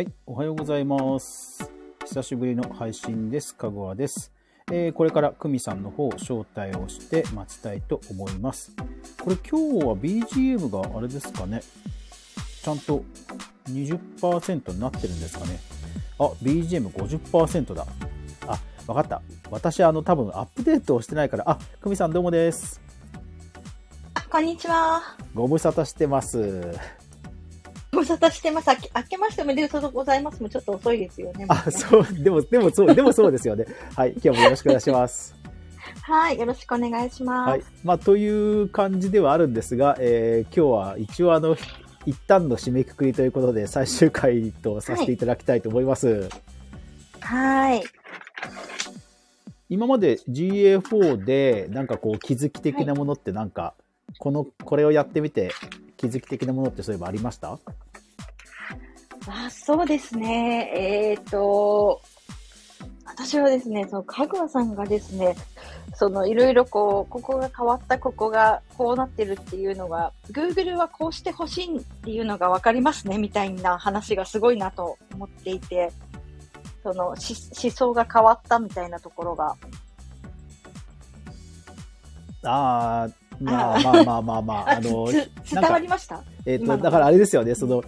はい、おはようございます。久しぶりの配信です。かぐわです。えーこれから久美さんの方、招待をして待ちたいと思います。これ今日は BGM があれですかね。ちゃんと20%になってるんですかね。あ、BGM50% だ。あ、わかった。私、あの、多分アップデートをしてないから、あ、久美さんどうもです。あこんにちは。ご無沙汰してます。ご無沙汰してます。あけ明けましておめでとうございます。もうちょっと遅いですよね。あ、そう、でも、でもそう、でもそうですよね。はい、今日もよろしくお願いします。はい。よろしくお願いします。はい。まあ、という感じではあるんですが、えー今日は一応あの、一旦の締めくくりということで、最終回とさせていただきたいと思います。はい。今まで GA4 で、なんかこう、気づき的なものってなんか、この、これをやってみて、気づき的なものってそういえばありました？あそうですね。えっ、と、私はですね、その、かぐわさんがですね、その、いろいろこう、ここが変わった、ここがこうなってるっていうのが、Google はこうしてほしいっていうのがわかりますね、みたいな話がすごいなと思っていて、その、し思想が変わったみたいなところが、ああ、まああまあまあまあまあ、ああの、伝わりました？えっ、と、今の。だからあれですよね、その、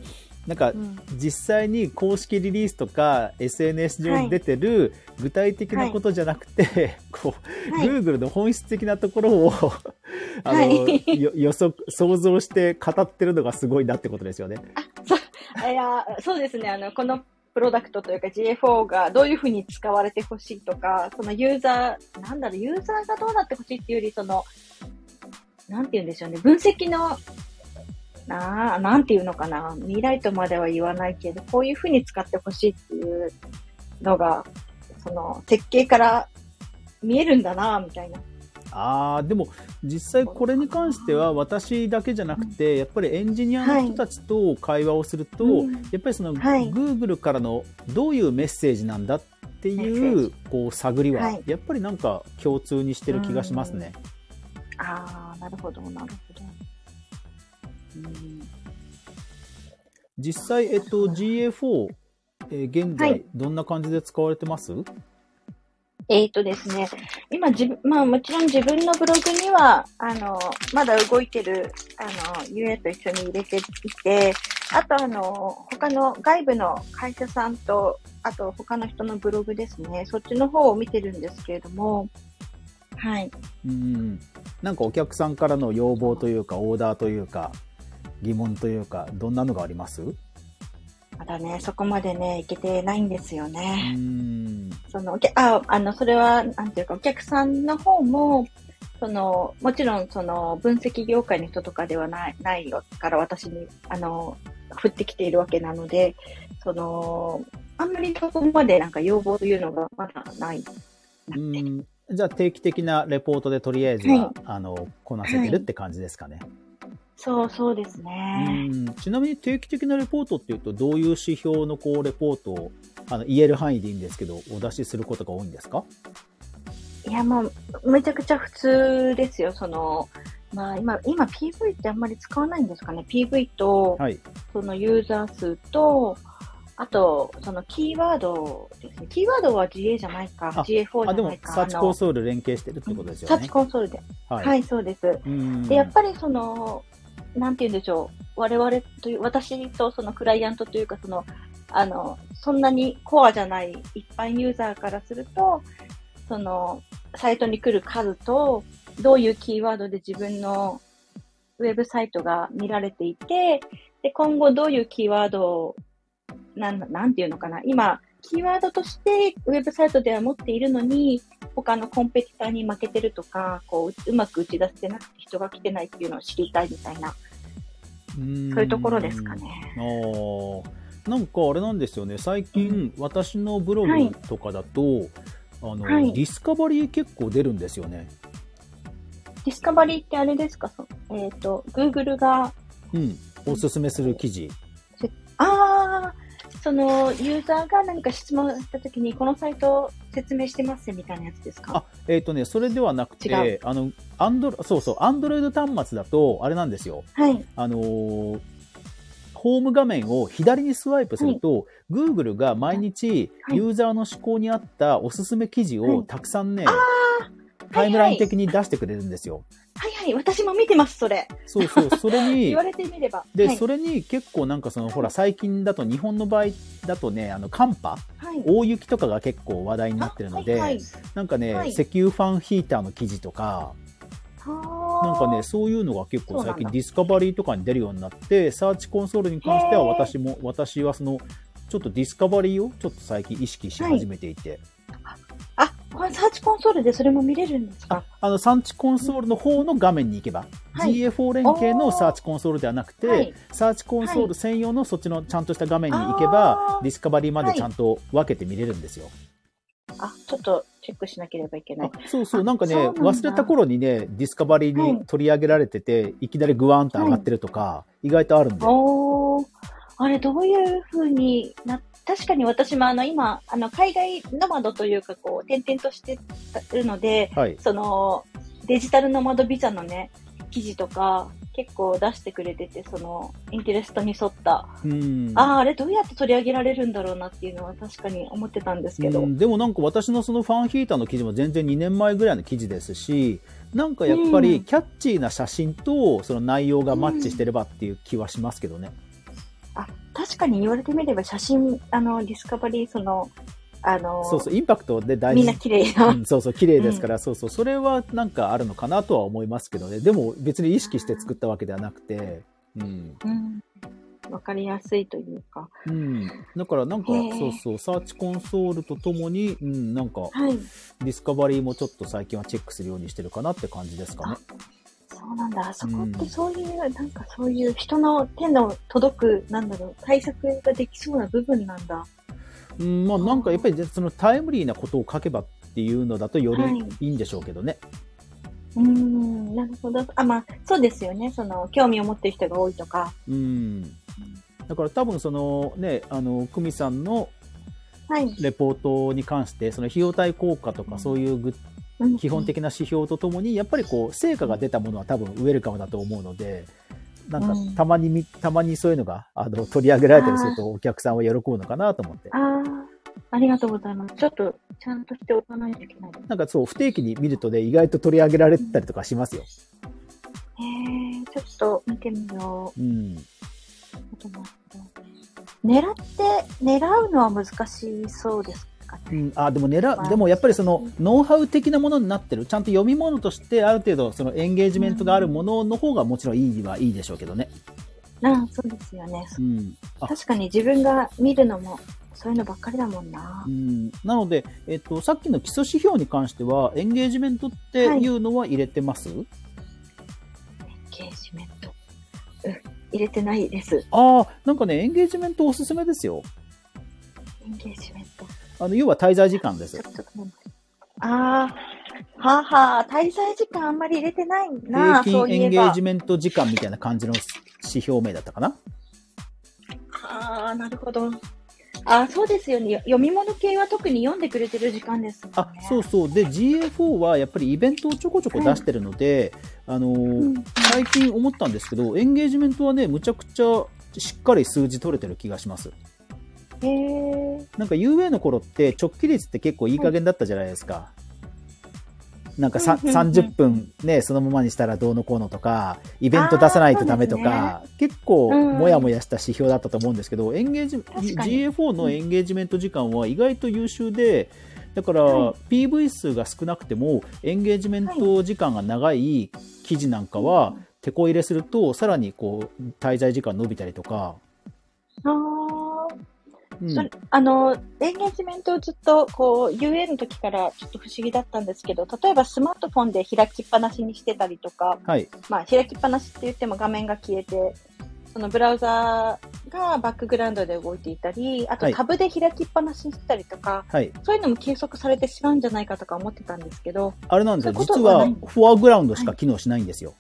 なんかう、ん実際に公式リリースとか SNS 上に出てる具体的なことじゃなくて、こう、はい Google の本質的なところを あの、はいよ予測、想像して語ってるのがすごいなってことですよね。いや、そうですね。あの、このプロダクトというか GA4 がどういうふうに使われてほしいとか、そのユーザー、なんだろう、ユーザーがどうなってほしいっていうより、その、なんて言うんでしょうね。分析の、なあ、なんて言うのかな。未来とまでは言わないけど、こういうふうに使ってほしいっていうのが、その、設計から見えるんだな、みたいな。ああ、でも実際これに関しては私だけじゃなくて、やっぱりエンジニアの人たちと会話をすると、うんやっぱりそのはい Google からのどういうメッセージなんだっていうこう探りははいやっぱりなんか共通にしてる気がしますね。ああ、なるほど、なるほど。うん実際、えっと、GA4、えー現在はい。どんな感じで使われてます、えーとですね、今自分、まあもちろん自分のブログには、あの、まだ動いてる、あの、UA と一緒に入れていて、あとあの、他の外部の会社さんと、あと他の人のブログですね、そっちの方を見てるんですけれども、はい。うん。なんかお客さんからの要望というかオーダーというか疑問というかどんなのがあります？まだね、そこまでね、いけてないんですようね。ん。その、あ、あの、それは、なんていうか、お客さんの方も、その、もちろん、その、分析業界の人とかではない、ないよから私に、あの、降ってきているわけなので、その、あんまりそこまでなんか要望というのがまだない。うん。じゃあ定期的なレポートでとりあえずは、はい。あのこなせてるって感じですかね、そう、そうですうね。んちなみに定期的なレポートっていうとどういう指標のこうレポートをあの言える範囲でいいんですけどお出しすることが多いんですか？いや、もう、めちゃくちゃ普通ですよ。その、まあ、今、今 PV ってあんまり使わないんですかね。PV と、はいそのユーザー数と、あと、そのキーワードですね。キーワードは GA じゃないか、あ GA4 あでもじゃないか。サーチコンソール連携してるってことですサーチよねコンソールで。ははい、そうです。うんで、やっぱりその、なんて言うんでしょう。我々という、私とそのクライアントというか、その、あの、そんなにコアじゃない一般ユーザーからすると、その、サイトに来る数と、どういうキーワードで自分のウェブサイトが見られていて、で、今後どういうキーワードを、なん、なんていうのかな。今、キーワードとしてウェブサイトでは持っているのに、他のコンペティターに負けてるとか、こう、うまく打ち出せてなくて人が来てないっていうのを知りたいみたいな、うん。そういうところですかね。なんかあれなんですよね。最近、私のブログとかだと、あのはい。ディスカバリー結構出るんですよね。ディスカバリーってあれですか？そえっ、と、Google が、うん、おすすめする記事。ああ、その、ユーザーが何か質問したときに、このサイト説明してますみたいなやつですか？あ、えっ、とね、それではなく違て、あの、アンドロ、そうそう、アンドロイド端末だと、あれなんですよ。はい。あのーホーム画面を左にスワイプすると、Google が毎日はい。ユーザーの思考に合ったおすすめ記事をはい。たくさんね、あタイムライン的に出してくれるんですよ。はいはい、私も見てます、それ。そうそう、それに 言わ、れてみれば。で、はい、それに結構なんかその、ほら、最近だと日本の場合だとね、あの、寒波はい。大雪とかが結構話題になってるので、あはい。はいなんかね、はい。石油ファンヒーターの記事とか、はあ。なんかね、そういうのが結構最近 Discovery とかに出るようになって、 Search Console に関しては私も、私はその、ちょっと Discovery をちょっと最近意識し始めていて、あ、これ Search Console でそれも見れるんですか？あの、 Search Console の方の画面に行けば、はい。GA4 連携の Search Console ではなくて、はい。 Search Console 専用のそっちのちゃんとした画面に行けあば、ー。 Discovery までちゃんと分けて見れるんですよ。あ、ちょっとチェックしなければいけない。あそうそう、あなんかね忘れた頃にね、 Discovery に取り上げられてて、い、きなりグワーンと上がってるとか、意外とあるんで。あれどういう風にな、確かに私もあの今、あの海外ノマドというかこう、転々としてるので、はい。そのデジタルノマドビザのね、記事とか結構出してくれてて、そのインテレストに沿った、うん。ああ、あれどうやって取り上げられるんだろうなっていうのは確かに思ってたんですけど。うんでもなんか私のそのファンヒーターの記事も全然2年前ぐらいの記事ですし、なんかやっぱりうんキャッチーな写真とその内容がマッチしてればっていう気はしますけどね。あ、確かに言われてみれば写真、あの、ディスカバリー、その、あの、そうそう、インパクトで大みんな事。綺麗な。うん、そうそう、綺麗ですから、そうそう、それはなんかあるのかなとは思いますけどね。でも別に意識して作ったわけではなくて、うん。うん。わかりやすいというか。うん。だからなんかそうそう、サーチコンソールとともに、うん、なんか、はい。ディスカバリーもちょっと最近はチェックするようにしてるかなって感じですかね。そうなんだ。そこっうんてそういう、なんかそういう人の手の届く、なんだろう、対策ができそうな部分なんだ。うん、まあなんかやっぱりそのタイムリーなことを書けばっていうのだとよりはいいいんでしょうけどね。うーん、なるほど。あ、まあ、そうですよね。その、興味を持ってる人が多いとか。うん。だから多分そのね、あの、久美さんのはい。レポートに関して、その費用対効果とかそういうぐうん基本。的な指標とともに、やっぱりこう、成果が出たものは多分ウェルカムだと思うので、なんかうんたまにみ、たまにそういうのがあの取り上げられたりするとお客さんは喜ぶのかなと思って。ああ、ありがとうございます。ちょっと、ちゃんとしておかないといけない。なんかそう、不定期に見るとね、意外と取り上げられたりとかしますよ。へえ、ちょっと見てみようん。う。ちょっと待って狙って、狙うのは難しそうですかね。うん、あでも狙まあうでもやっぱりそのノウハウ的なものになってるちゃんと読み物としてある程度そのエンゲージメントがあるものの方がもちろんいいはいいでしょうけどね、ああ、そうですよね。うんあ確かに自分が見るのも、そういうのばっかりだもんなう。ん、なので、えっと、さっきの基礎指標に関してはエンゲージメントっていうのは入れてます、エンゲージメント。うん、入れてないです。ああなんかねエンゲージメントおすすめですよエンゲージメント。あの要は滞在時間ですああ、はあはあ、滞在時間あんまり入れてないな平均エンゲージ。メント時間みたいな感じの指標名だったかなああ、なるほど。あーそうですよね。読み物系は特に読んでくれてる時間ですね。あそうそうで GA4 はやっぱりイベントをちょこちょこ出してるので、あのーうん。最近思ったんですけど、エンゲージメントはね、むちゃくちゃしっかり数字取れてる気がします。へえ。なんか UA の頃って直帰率って結構いい加減だったじゃないですか。なんかさうんうんうん30分ね、そのままにしたらどうのこうのとか、イベント出さないとダメとか、結構うんもやもやした指標だったと思うんですけど、エンゲージ、確かに。GA4 のエンゲージメント時間は意外と優秀で、だからはい PV 数が少なくてもエンゲージメント時間が長い記事なんかは、手こ入れするとさらにこう滞在時間伸びたりとか、うん。あの、エンゲージメントをずっと、こう、UA の時からちょっと不思議だったんですけど、例えばスマートフォンで開きっぱなしにしてたりとか、はい、まあ、開きっぱなしって言っても画面が消えて、そのブラウザーがバックグラウンドで動いていたり、あとはい。タブで開きっぱなしにしてたりとか、はい、そういうのも計測されてしまうんじゃないかとか思ってたんですけど、あれなんですよ。実はフォアグラウンドしか機能しないんですよ。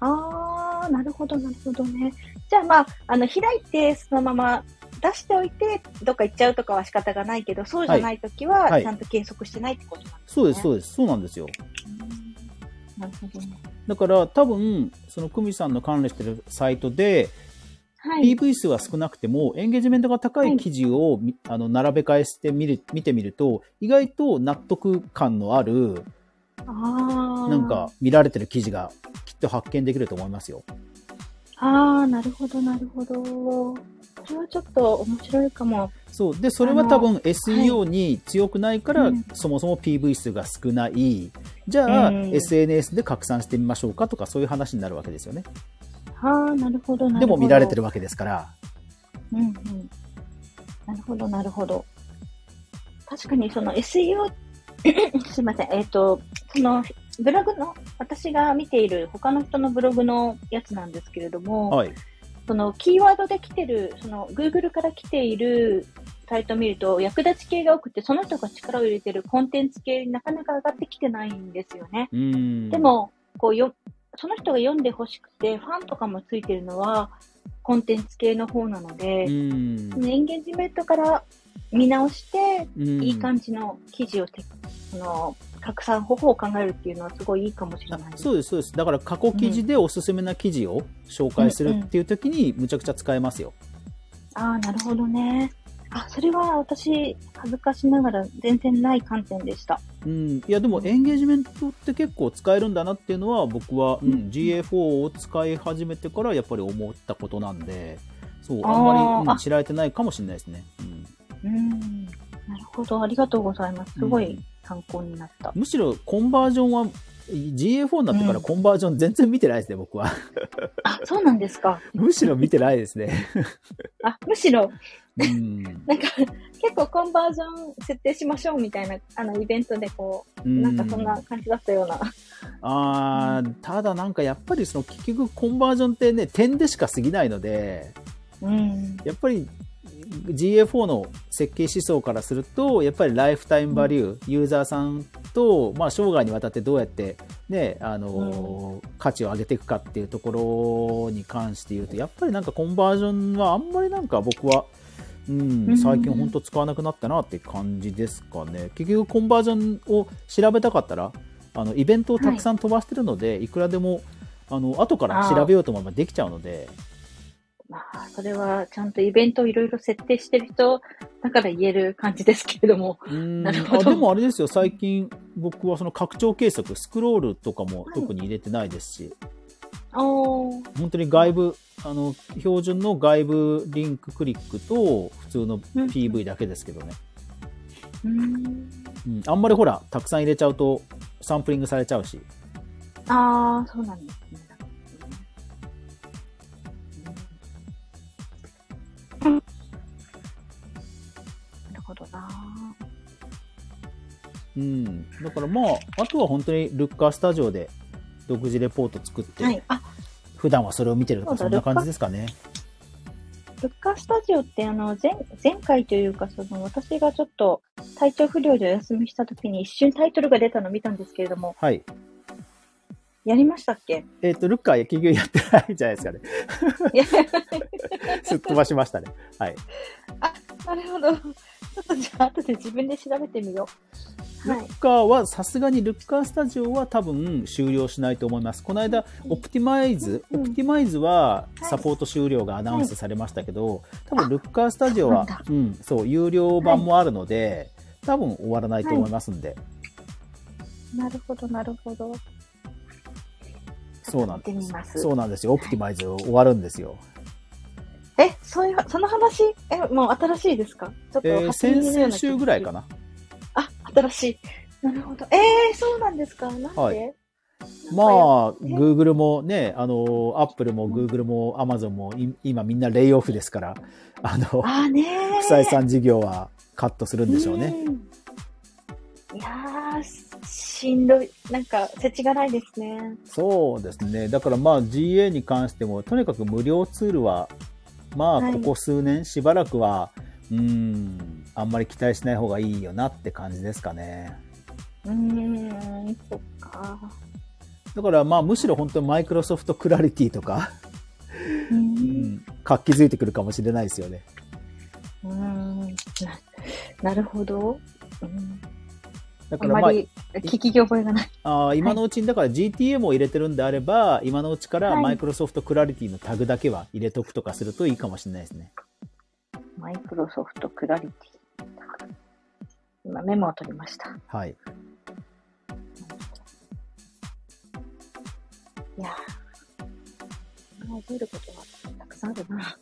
あー、なるほど、なるほどね。じゃあまあ、あの、開いてそのまま出しておいて、どっか行っちゃうとかは仕方がないけど、そうじゃないときは、はいちゃんと計測してないってことなんですね。そうです、そうです、そうなんですよ。なるほどね。だから多分、その久美さんの関連してるサイトで、はい PV 数は少なくても、エンゲージメントが高い記事をみ、あの並べ替えしてみる、見てみると、意外と納得感のある、ああ。なんか見られてる記事がきっと発見できると思いますよ。ああ、なるほど、なるほど。それはちょっと面白いかも。そう。で、それは多分は SEO に強くないから、うんそもそも PV 数が少ない。じゃあ、うん SNS で拡散してみましょうかとか、そういう話になるわけですよね。ああ、なるほど、なるほど。でも見られてるわけですから。うんうん。なるほど、なるほど。確かにその SEO、すいません、えっ、と、そのブログの、私が見ている他の人のブログのやつなんですけれども、はい。そのキーワードで来てる、その Google から来ているサイトを見ると、役立ち系が多くて、その人が力を入れてるコンテンツ系、なかなか上がってきてないんですよね。うん。で、も、こうよ、その人が読んでほしくて、ファンとかもついてるのは、コンテンツ系の方なので、エンゲージメントから見直して、うんいい感じの記事をて、その、拡散方法を考えるっていうのはすごいいいかもしれない。そうです、そうです。だから過去記事でおすすめな記事を紹介するっていう時にむちゃくちゃ使えますよ。ああ、なるほどね。あ、それは私、恥ずかしながら全然ない観点でした。うん。いや、でもエンゲージメントって結構使えるんだなっていうのは僕は、うんうん GA4 を使い始めてからやっぱり思ったことなんで、そう、あんまり、うんあ知られてないかもしれないですね。うんうん。なるほど。ありがとうございます。すごい参考になった。むしろコンバージョンは GA4 になってからうんコンバージョン全然見てないですね、僕は。あ、そうなんですか。むしろ見てないですね。あ、むしろ、うん。なんか、結構コンバージョン設定しましょうみたいな、あの、イベントでこう、うんなんかそんな感じだったような。あーただなんかやっぱりその結局コンバージョンってね、点でしか過ぎないので、うん。やっぱり GA4 の設計思想からすると、やっぱりライフタイムバリュー、ユーザーさんと、まあ、生涯にわたってどうやって、ね、あの、価値を上げていくかっていうところに関して言うと、やっぱりなんかコンバージョンはあんまりなんか僕は、うんう、ん。最近本当使わなくなったなって感じですかね。結局コンバージョンを調べたかったら、あの、イベントをたくさん飛ばしてるので、い、くらでも、あの、後から調べようと思えばできちゃうので、まあ、それはちゃんとイベントをいろいろ設定してる人だから言える感じですけれども。うんなるほどあでもあれですよ、最近僕はその拡張計測、スクロールとかもはい特に入れてないですし、おー。本当に外部、あの、標準の外部リンククリックと普通の PV だけですけどね。うん。うん、あんまりほら、たくさん入れちゃうとサンプリングされちゃうし。ああ、そうなんですうん。だからまあ、あとは本当にルッカースタジオで独自レポート作って、はい。あ、普段はそれを見てるとか、そんな感じですかね。ルッカースタジオって、あの、前、前回というか、その、私がちょっと体調不良でお休みした時に一瞬タイトルが出たのを見たんですけれども、はい。やりましたっけ？えっ、と、ルッカー結局やってないんじゃないですかね。すっ飛ばしましたね。はい。なるほど。ちょっとじゃあ、後で自分で調べてみよ。ルッカーはさすがにルッカースタジオは多分終了しないと思います。この間、オプティマイズ、うんオプティマイズははいサポート終了がアナウンスされましたけど、多分ルッカースタジオはそうなんそう、有料版もあるので、多分終わらないと思いますんで、なるほど、なるほど。そうなん見てみます。そうなんですよ。オプティマイズ終わるんですよ。え、そういう、その話、え、もう新しいですか？ちょっとえ先々週ぐらいかな。あ、新しい。なるほど。えー、そうなんですかなんで、はいまあ、え？Google もね、あの、Apple も Google も Amazon もい今みんなレイオフですから、あの、あーねー不採算事業はカットするんでしょうね。うんいやー、しんどい。なんか、せちがないですね。そうですね。だからまあ GA に関しても、とにかく無料ツールは、まあはいここ数年しばらくは、うーん、あんまり期待しない方がいいよなって感じですかね。うーん、そっか。だからまあむしろ本当にマイクロソフトクラリティとか、うんん、活気づいてくるかもしれないですよね。うーんななるほど。うんだからまあ、あんまり聞き覚えがない。あー今のうちにだから GTM を入れてるんであれば、今のうちからはいマイクロソフトクラリティのタグだけは入れとくとかするといいかもしれないですね。マイクロソフトクラリティ。今メモを取りました。はい。いやー、覚えることがたくさんあるな。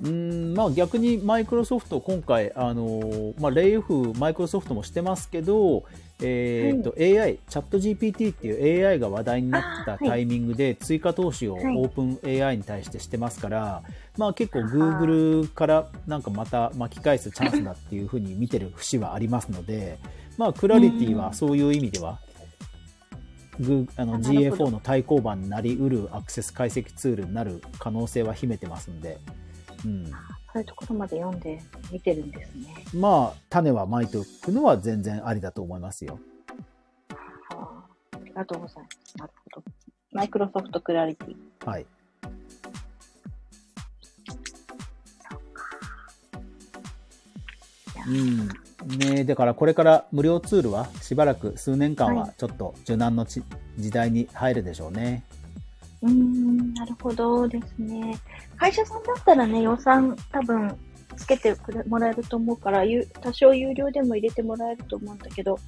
うーん、まあ逆にマイクロソフト今回、あのーまあレイオフマイクロソフトもしてますけど、えっ、と、AI、チャット GPT っていう AI が話題になったタイミングで追加投資をオはい。ープン AI に対してしてますから、まあ結構 Google からなんかまた巻き返すチャンスだっていうふうに見てる節はありますので、まあクラリティはそういう意味では、あのあなるほど。GA4 の対抗版になりうるアクセス解析ツールになる可能性は秘めてますんで、うん、そういうところまで読んで見てるんですね。まあ種はまいておくのは全然ありだと思いますよ。はあ、ありがとうございます。なるほど。マイクロソフトクラリティ。はい。うん。ねだからこれから無料ツールはしばらく数年間ははいちょっと柔軟のち時代に入るでしょうね。うーん、なるほどですね。会社さんだったらね、予算多分つけてくれもらえると思うから、ゆ多少有料でも入れてもらえると思うんだけど、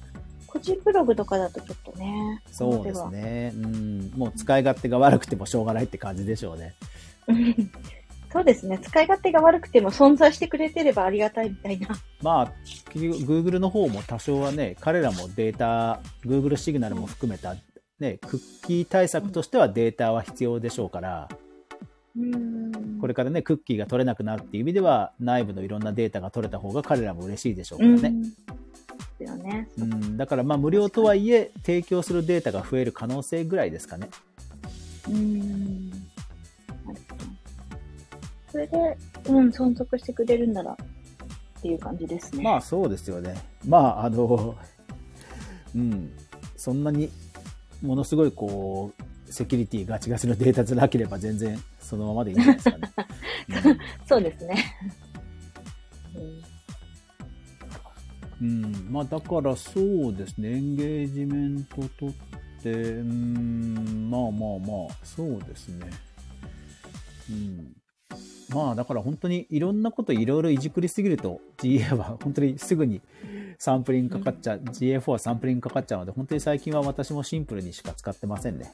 個人ブログとかだとちょっとね。そうですね。うん。もう使い勝手が悪くてもしょうがないって感じでしょうね。そうですね。使い勝手が悪くても存在してくれてればありがたいみたいな。まあ、Google の方も多少はね、彼らもデータ、Google シグナルも含めた、ね、クッキー対策としてはデータは必要でしょうから、これからね、クッキーが取れなくなるっていう意味では、内部のいろんなデータが取れた方が彼らも嬉しいでしょうからね。うんですよね。うん、だからまあ無料とはいえ、提供するデータが増える可能性ぐらいですかね。うーん。それで、うん、存続してくれるんならっていう感じですね。まあそうですよね。まあ、あの、うん、そんなにものすごいこう、セキュリティガチガチのデータじゃなければ全然そのままでいいんじゃないですかね。うんそうですね。うんうん、まあだからそうですね、エンゲージメントとって、うん、まあまあまあ、そうですね。うん。まあだから本当にいろんなこといろいろいじくりすぎると GA は本当にすぐにサンプリングかかっちゃう、GA4 はサンプリングかかっちゃうので、本当に最近は私もシンプルにしか使ってませんね。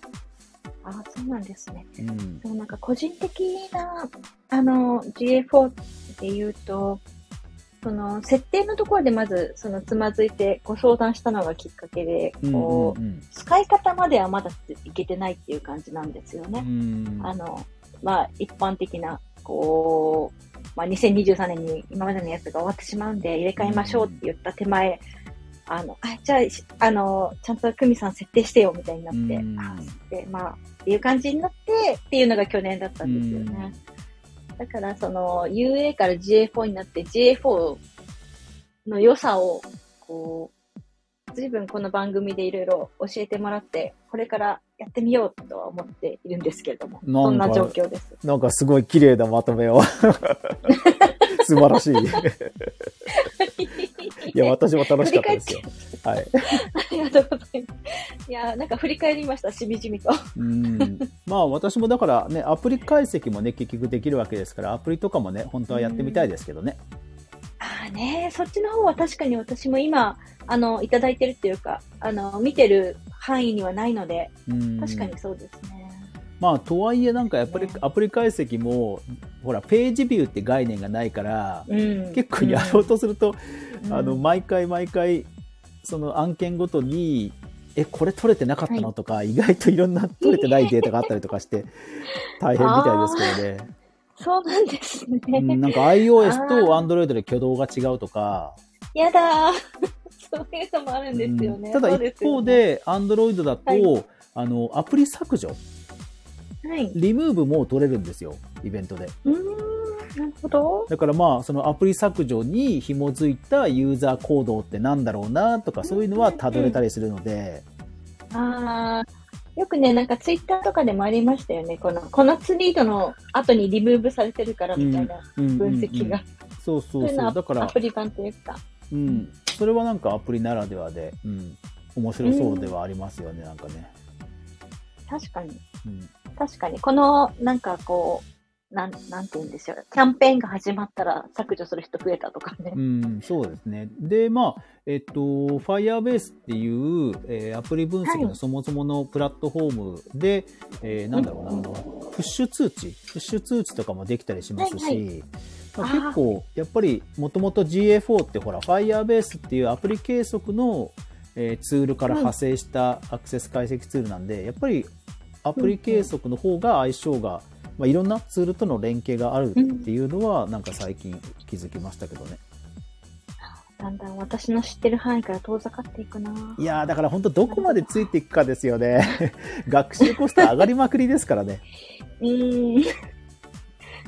ああ、そうなんですね。うん。でもなんか個人的な、あの、GA4 で言うと、その、設定のところでまず、その、つまずいてご相談したのがきっかけで、うんこう、うん使い方まではまだいけてないっていう感じなんですようん。ね。うんあの、まあ、一般的な、こう、まあ、2023年に今までのやつが終わってしまうんで、入れ替えましょうって言った手前、あの、あ、じゃあし、あの、ちゃんと久美さん設定してよ、みたいになって、うんあで、まあ、っていう感じになって、っていうのが去年だったんですよね。だから、その、UA から GA4 になって、GA4 の良さを、こう、随分この番組でいろいろ教えてもらって、これからやってみようとは思っているんですけれども、そんな状況です。なんかすごい綺麗なまとめを。素晴らしい。いや、私も楽しかったですよ。はい。ありがとうございます。いや、なんか振り返りました、しみじみと。うん。まあ私もだからね、アプリ解析もね、結局できるわけですから、アプリとかもね、本当はやってみたいですけどね。ああね、そっちの方は確かに私も今、あの、いただいてるっていうか、あの、見てる範囲にはないので、うん。確かにそうですね。まあとはいえなんかやっぱりねアプリ解析も、ほら、ページビューって概念がないから、うん。結構やろうとすると、うんあの、毎回毎回、その案件ごとに、え、これ取れてなかったの、はいとか、意外といろんな取れてないデータがあったりとかして、大変みたいですけどね。そうなんですね。うん、なんか iOS と Android で挙動が違うとか、やだー。そういうのもあるんですよね。うんただそうすよね一方、で Android だと、はいあの、アプリ削除、はい。リムーブも取れるんですよ、イベントで。うーん、なるほど。だからまあ、そのアプリ削除に紐づいたユーザー行動ってなんだろうなとか、そういうのは辿れたりするので、ああ、よくね、なんかツイッターとかでもありましたよね。この、このツイートの後にリムーブされてるからみたいなうんうんうん分析が。そうそうそう。そういうのはだからア、プリ版というか。うん。それはなんかアプリならではで、うん。面白そうではありますよね、なんかね。確かに。うん。確かに。この、なんかこう、なん、なんて言うんでしょう。キャンペーンが始まったら削除する人増えたとかね。うん、そうですね。で、まあ、えっと、Firebase っていう、えーアプリ分析はいのそもそものプラットフォームで、えーなんだろうな、あの、プッシュ通知、プッシュ通知とかもできたりしますし、はいまああー結構、やっぱり、もともと GA4 ってほら、Firebase っていうアプリ計測の、えーツールから派生したアクセス解析ツールなんで、やっぱりアプリ計測の方が相性が、まあ、いろんなツールとの連携があるっていうのは、なんか最近気づきましたけどね。だんだん私の知ってる範囲から遠ざかっていくないやーだから本当どこまでついていくかですよね。学習コスト上がりまくりですからね。うーん。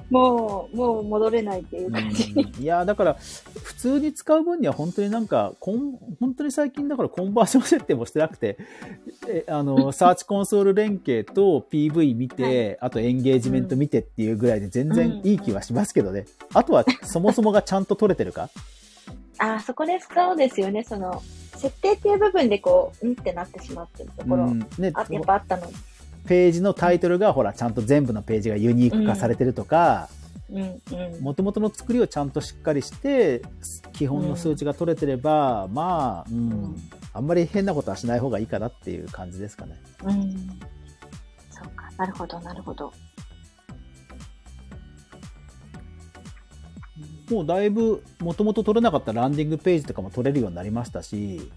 もう、もう戻れないっていう感じ。いやーだから普通に使う分には本当になんかコン本当に最近だからコンバージョン設定もしてなくてえあの サーチコンソール連携と PV 見て、あとエンゲージメント見てっていうぐらいで全然いい気はしますけどね、あとはそもそもがちゃんと取れてるか？ああ、そこでそうですよね。その、設定っていう部分でこう、うんってなってしまってるところ、うんね、あやっぱあったの。ページのタイトルがほらちゃんと全部のページがユニーク化されてるとか、うん、うん。もともとの作りをちゃんとしっかりして、基本の数値が取れてれば、まあ、うん、んあんまり変なことはしない方がいいかなっていう感じですかね。うん。そうか。なるほど、なるほど。もうだいぶ、もともと取れなかったランディングページとかも取れるようになりましたし、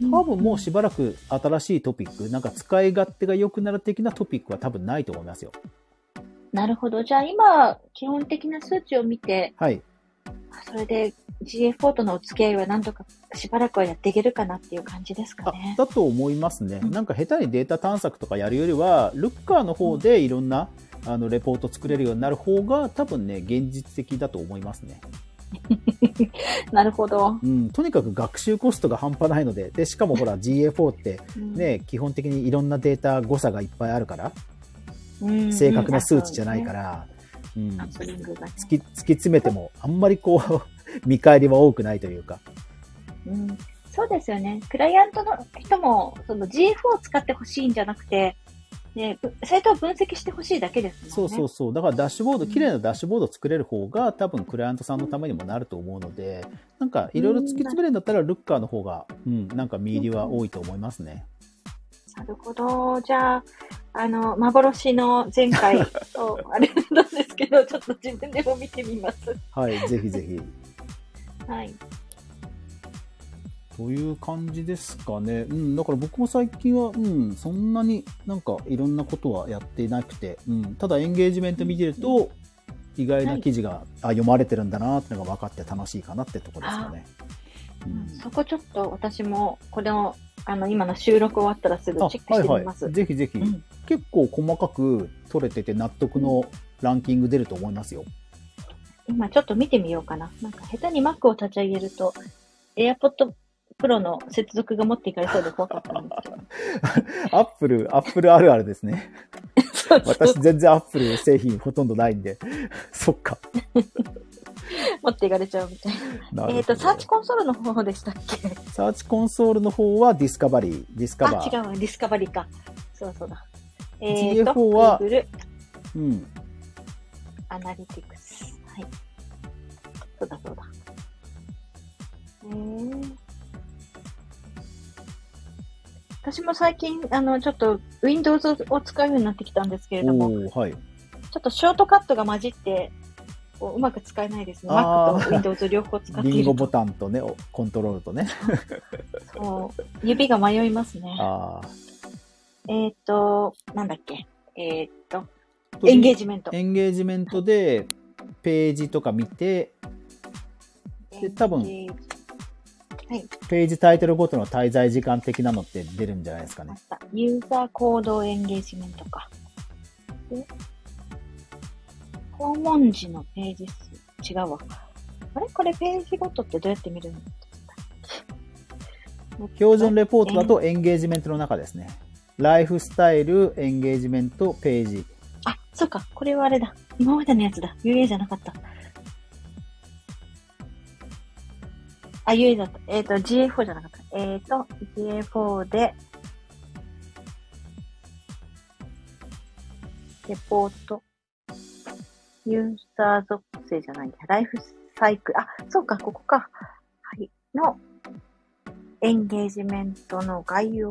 多分もうしばらく新しいトピック、なんか使い勝手が良くなる的なトピックは多分ないと思いますよ。なるほど。じゃあ今、基本的な数値を見て、はい。それで GA4 とのお付き合いはなんとかしばらくはやっていけるかなっていう感じですかあね。だと思いますね。うんなんか下手にデータ探索とかやるよりは、ルッカーの方でいろんな、あのレポート作れるようになる方が多分ね、現実的だと思いますね。なるほど。うん、とにかく学習コストが半端ないので、で、しかもほら GA4 ってうんね、基本的にいろんなデータ誤差がいっぱいあるから、うん正確な数値じゃないか。ら、うん、ね。突き突き詰めてもあんまりこう、見返りは多くないというか。うんそうですよね。クライアントの人も、その GF を使ってほしいんじゃなくて、ね、ぶサイトを分析してほしいだけですもんね。そうそうそう。だからダッシュボード、うん綺麗なダッシュボードを作れる方が多分クライアントさんのためにもなると思うので、なんかいろいろ突き詰めるんだったらルッカーの方が、うん、なんか見入りは多いと思いますね。なるほど。じゃあ、あの、幻の前回と、あれなんですけど、ちょっと自分でも見てみます。はい、ぜひぜひ。はい。という感じですかね。うん、だから僕も最近は、うん、そんなになんかいろんなことはやっていなくて、うん、ただエンゲージメント見てると、意外な記事が、あ読まれてるんだなっていうのが分かって楽しいかなってところですかね。うんそこちょっと私も、これを、あの、今の収録終わったらすぐチェックしてみます。はいはい。ぜひぜひ、うん結構細かく取れてて納得のランキング出ると思いますよ。今ちょっと見てみようかな。なんか下手に Mac を立ち上げると、AirPod Pro の接続が持っていかれそうで怖かったんですけど。アップル、アップルあるあるですね。そうそう私全然アップル製品ほとんどないんで。そっか。持っていかれちゃうみたいな。なえっ、と、サーチコンソールの方でしたっけ？サーチコンソールの方はディスカバリー。ディスカバあ、ー。違うわ、ディスカバリーか。そうそうだ。えっ、と、GA4 は Google うん。アナリティクス。はい。そうだそうだ。えー、私も最近、あの、ちょっと Windows を使うようになってきたんですけれども、はい。ちょっとショートカットが混じって、こううまく使えないですね。Mac と Windows 両方使っていると。リンゴボタンとね、おコントロールとね。そう指が迷いますね。あえっ、と、なんだっけ？えっ、と、あ。エンゲージメント。エンゲージメントで、ページとか見て、で多分はい、ページタイトルごとの滞在時間的なのって出るんじゃないですかね。ユーザー行動エンゲージメントか。で、訪問時のページ数？違うわ。あれ？これページごとってどうやって見るんだ標準レポートだとエンゲージメントの中ですね。ライフスタイル、エンゲージメント、ページ。あ、そうか。これはあれだ。今までのやつだ。UA じゃなかった。あ、UA だった。えっ、と、GA4 じゃなかった。えっ、と、GA4 で、レポート、ユーザー属性じゃないんだ。ライフサイクル、あ、そうか、ここか。はい。の、エンゲージメントの概要。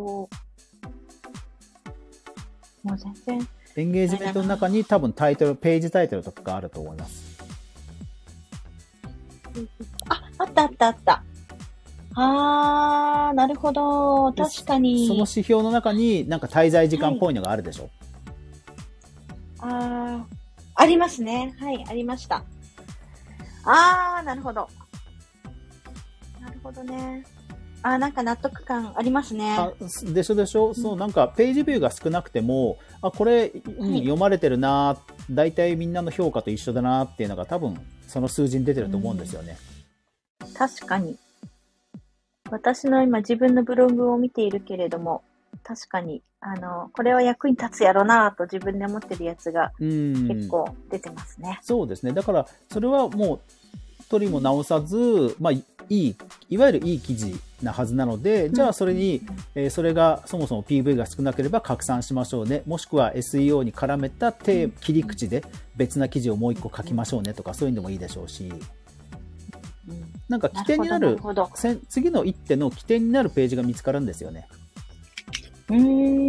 もう全然、エンゲージメントの中に多分タイトル、ページタイトルとかがあると思います。あ、あったあったあった。あー、なるほど。で確かに。その指標の中になんか滞在時間っぽいのがあるでしょ？あー、ありますね。はい、ありました。あー、なるほど。なるほどね。あー、なんか納得感ありますね。あでしょでしょ、そう、なんかページビューが少なくても、あ、これ、うんはい読まれてるな、大体みんなの評価と一緒だなっていうのが多分その数字に出てると思うんですよね。確かに。私の今自分のブログを見ているけれども、確かに、あの、これは役に立つやろなと自分で思ってるやつがうん。結構出てますね。そうですね。だから、それはもう、取りも直さず、まあ、いい、いわゆるいい記事なはずなので、じゃあそれに、えーそれがそもそも PV が少なければ拡散しましょうね。もしくは SEO に絡めたテー切り口で別な記事をもう一個書きましょうねとか、そういうのもいいでしょうし、うんなんか起点になる次の一手の起点になるページが見つかるんですよね。うー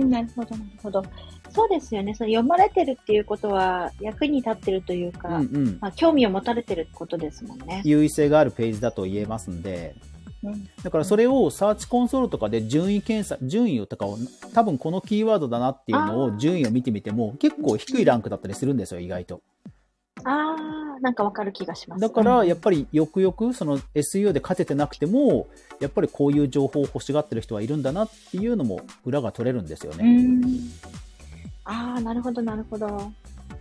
ん、なるほど、なるほど。そうですよね。その読まれてるっていうことは役に立ってるというか、うんうん。まあ、興味を持たれてることですもんね。優位性があるページだと言えますんで、うん、だからそれをサーチコンソールとかで順位検査、順位をとかを、多分このキーワードだなっていうのあをー順位を見てみても結構低いランクだったりするんですよ、意外と。あー、なんかわかる気がします。だからうんやっぱりよくよくその SEO で勝ててなくても、やっぱりこういう情報を欲しがってる人はいるんだなっていうのも裏が取れるんですようね。あー、なるほど、なるほど。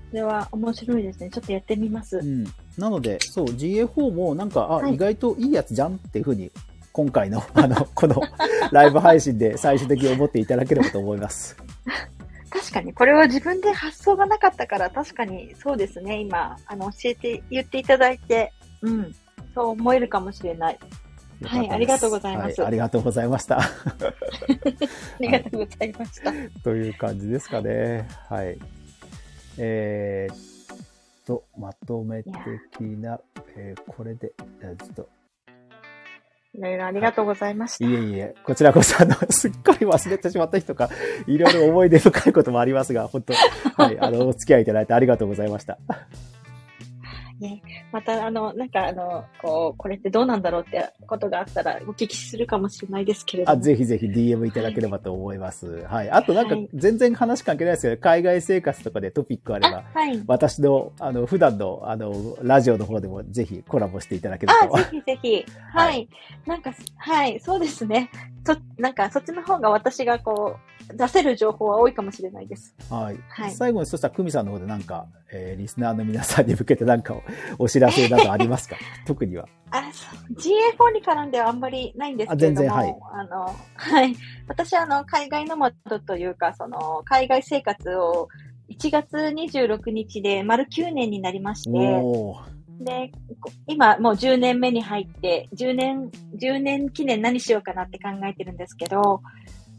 それは面白いですね。ちょっとやってみます。うん。なので、そう、GA4 もなんか、あ、はい意外といいやつじゃんっていうふうに、今回の、あの、この ライブ配信で最終的に思っていただければと思います。確かに、これは自分で発想がなかったから、確かにそうですね。今、あの、教えて、言っていただいて、うん。そう思えるかもしれない。よかったですありがとうございますはありがとうございました。ありがとうございました。という感じですかね。はい。えーっと、まとめ的な、えーこれで、えーちょっと、いろいろありがとうございました。いえいえ、こちらこそ、あの、すっかり忘れてしまった人か、いろいろ思い出深いこともありますが、本当はい、あの、お付き合いいただいてありがとうございました。また、あの、なんか、あの、こう、これってどうなんだろうってことがあったら、お聞きするかもしれないですけれどあ、も。ぜひぜひ DM いただければと思います。はい。あとなんかはい、全然話関係ないですけど、海外生活とかでトピックあればあ、、はい。私の、あの、普段の、あの、ラジオの方でもぜひコラボしていただけると。あ、ぜひぜひ。は はいい。なんか、はい、そうですね。そ、なんか、そっちの方が私がこう、出せる情報は多いかもしれないです。はい。はい最後に、そしたら、久美さんの方でなんか、えーリスナーの皆さんに向けてなんかお知らせなどありますか？特には。あ、そう。GA4 に絡んではあんまりないんですけれども、あ全然はいあの、はい。私はあの、海外ノマドというか、その、海外生活を1月26日で丸9年になりまして、で、こ今もう10年目に入って、10年、10年記念何しようかなって考えてるんですけど、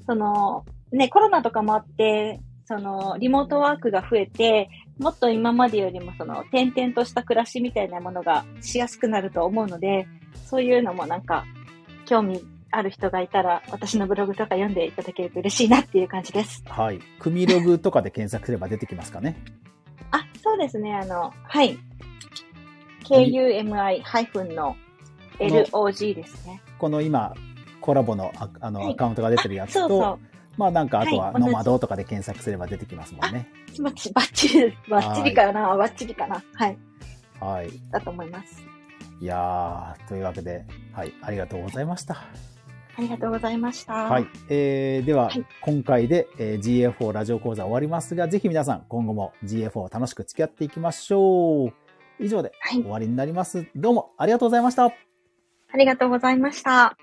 その、ね、コロナとかもあって、その、リモートワークが増えて、もっと今までよりもその、転々とした暮らしみたいなものがしやすくなると思うので、そういうのもなんか、興味ある人がいたら、私のブログとか読んでいただけると嬉しいなっていう感じです。はい。組ログとかで検索すれば出てきますかね。あ、そうですね、あの、はい。KUMI ハイフンの LOG ですね。この今、コラボのああの、はいアカウントが出てるやつと、そうそう。まあなんかあとはノマドとかで検索すれば出てきますもんね。バッチバッチリ、バッチリかな、バッチリかな？はい。はい。だと思います。いやー、というわけで、はい、ありがとうございました。ありがとうございました。はい。えー、では、はい今回で、えー GA4 ラジオ講座終わりますが、ぜひ皆さん今後も GA4 を楽しく付き合っていきましょう。以上ではい終。わりになります。どうもありがとうございました。ありがとうございました。